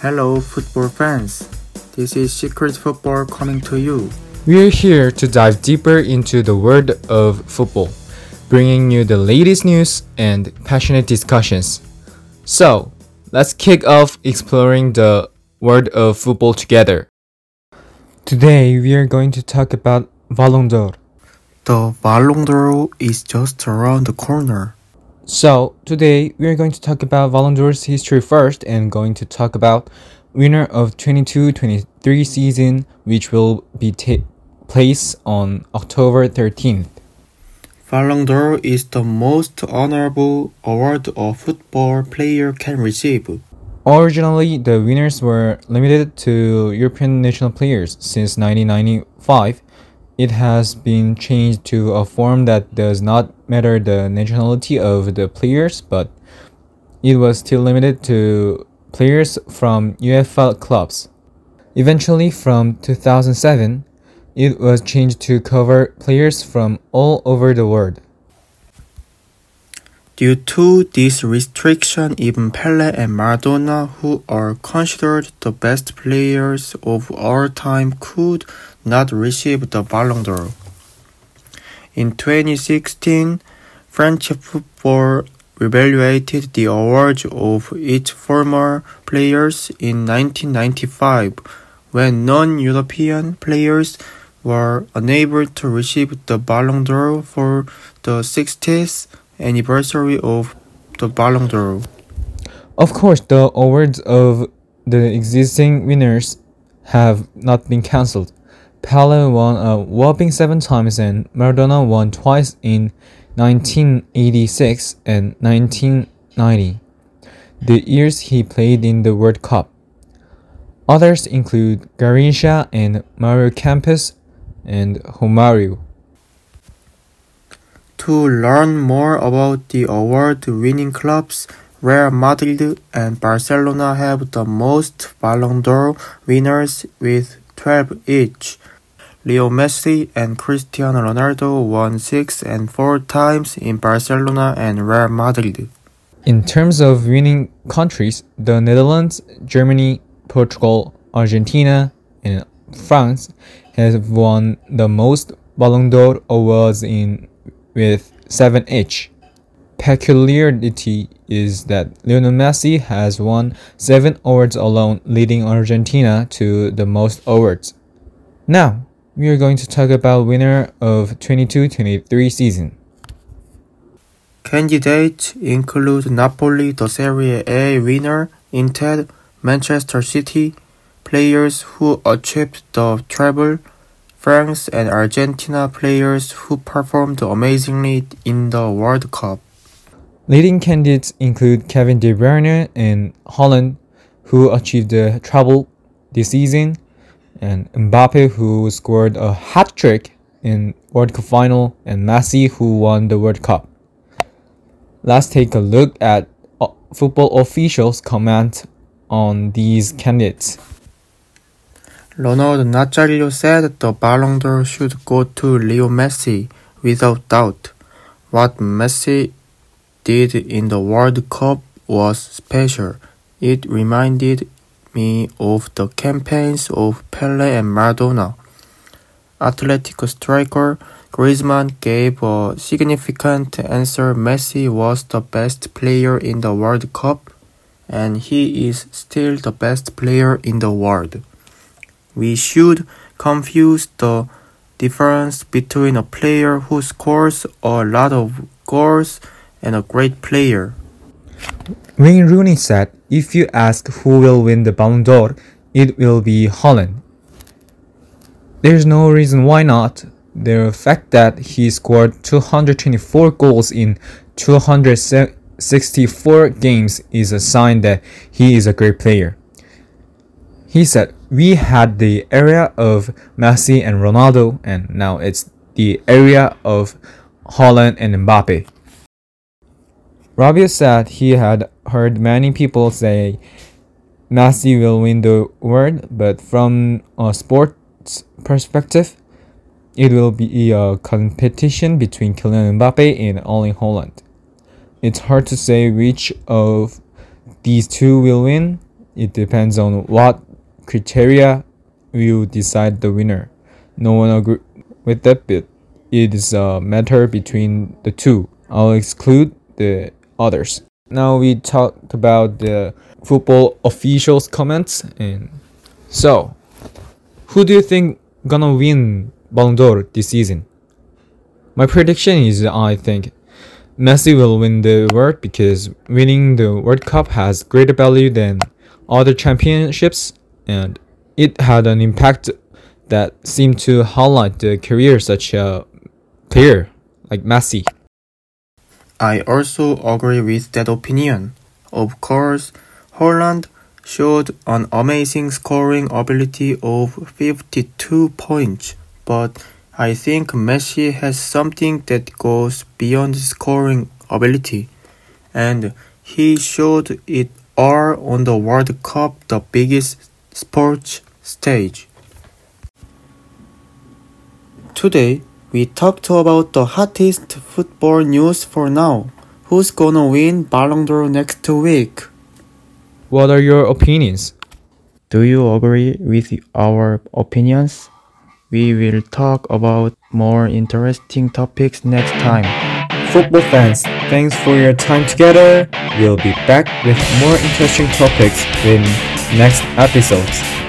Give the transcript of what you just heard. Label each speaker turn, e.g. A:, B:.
A: Hello, football fans. This is Secret Football coming to you.
B: We're here to dive deeper into the world of football, bringing you the latest news and passionate discussions. So, let's kick off exploring the world of football together. Today, we are going to talk about Ballon d'Or.
A: The Ballon d'Or is just around the corner.
B: So, today we are going to talk about Ballon d'Or's history first and going to talk about winner of 22-23 season which will be ta- placed on October 13th.
A: Ballon d'Or is the most honorable award a football player can receive.
B: Originally, the winners were limited to European national players since 1995 it has been changed to a form that does not matter the nationality of the players, but it was still limited to players from UEFA clubs. Eventually, from 2007, it was changed to cover players from all over the world.
A: Due to this restriction, even Pele and Maradona, who are considered the best players of all time, could not receive the Ballon d'Or. In 2016, French football evaluated the awards of its former players in 1995 when non-European players were unable to receive the Ballon d'Or for the 60th anniversary of the Ballon d'Or.
B: Of course, the awards of the existing winners have not been cancelled. Pele won a whopping seven times and Maradona won twice in 1986 and 1990, the years he played in the World Cup. Others include Garrincha and Mario Kempes and Romario.
A: To learn more about the award-winning clubs, Real Madrid and Barcelona have the most Ballon d'Or winners with 12 each. Leo Messi and Cristiano Ronaldo won six and four times in Barcelona and Real Madrid.
B: In terms of winning countries, the Netherlands, Germany, Portugal, Argentina, and France have won the most Ballon d'Or awards in with seven each. Peculiarity is that Lionel Messi has won seven awards alone, leading Argentina to the most awards. Now, we are going to talk about winner of 22-23 season.
A: Candidates include Napoli, the Serie A winner, Inter, Manchester City, players who achieved the treble, France and Argentina players who performed amazingly in the World Cup.
B: Leading candidates include Kevin De Bruyne and Haaland, who achieved the treble this season, and Mbappe, who scored a hat trick in World Cup final, and Messi, who won the World Cup. Let's take a look at uh, football officials' comment on these candidates.
A: Ronaldo Nazario said the Ballon d'Or should go to Leo Messi, without doubt. What Messi did in the World Cup was special. It reminded me of the campaigns of Pele and Maradona. Atletico striker Griezmann gave a significant answer Messi was the best player in the World Cup and he is still the best player in the world. We should confuse the difference between a player who scores a lot of goals and a great player.
B: Wayne Rooney said, if you ask who will win the Ballon d'Or, it will be Haaland. There's no reason why not. The fact that he scored 224 goals in 264 games is a sign that he is a great player. He said, We had the area of Messi and Ronaldo, and now it's the area of Haaland and Mbappe. Rabiot said he had heard many people say Messi will win the award, but from a sports perspective, it will be a competition between Kylian Mbappe and Erling Haaland. It's hard to say which of these two will win. it depends on what criteria will decide the winner. No one agree with that bit. It is a matter between the two. I'll exclude the others. Now we talked about the football officials' comments and so who do you think gonna win Ballon d'Or this season? My prediction is I think Messi will win the award because winning the World Cup has greater value than other championships and it had an impact that seemed to highlight the career such a player like Messi.
A: I also agree with that opinion. Of course, Haaland showed an amazing scoring ability of 52 points, but I think Messi has something that goes beyond scoring ability, and he showed it all on the World Cup, the biggest sports stage. Today, we talked about the hottest football news for now. Who's gonna win Ballon d'Or next week?
B: What are your opinions?
A: Do you agree with our opinions? We will talk about more interesting topics next time.
B: Football fans, thanks for your time together. We'll be back with more interesting topics in next episodes.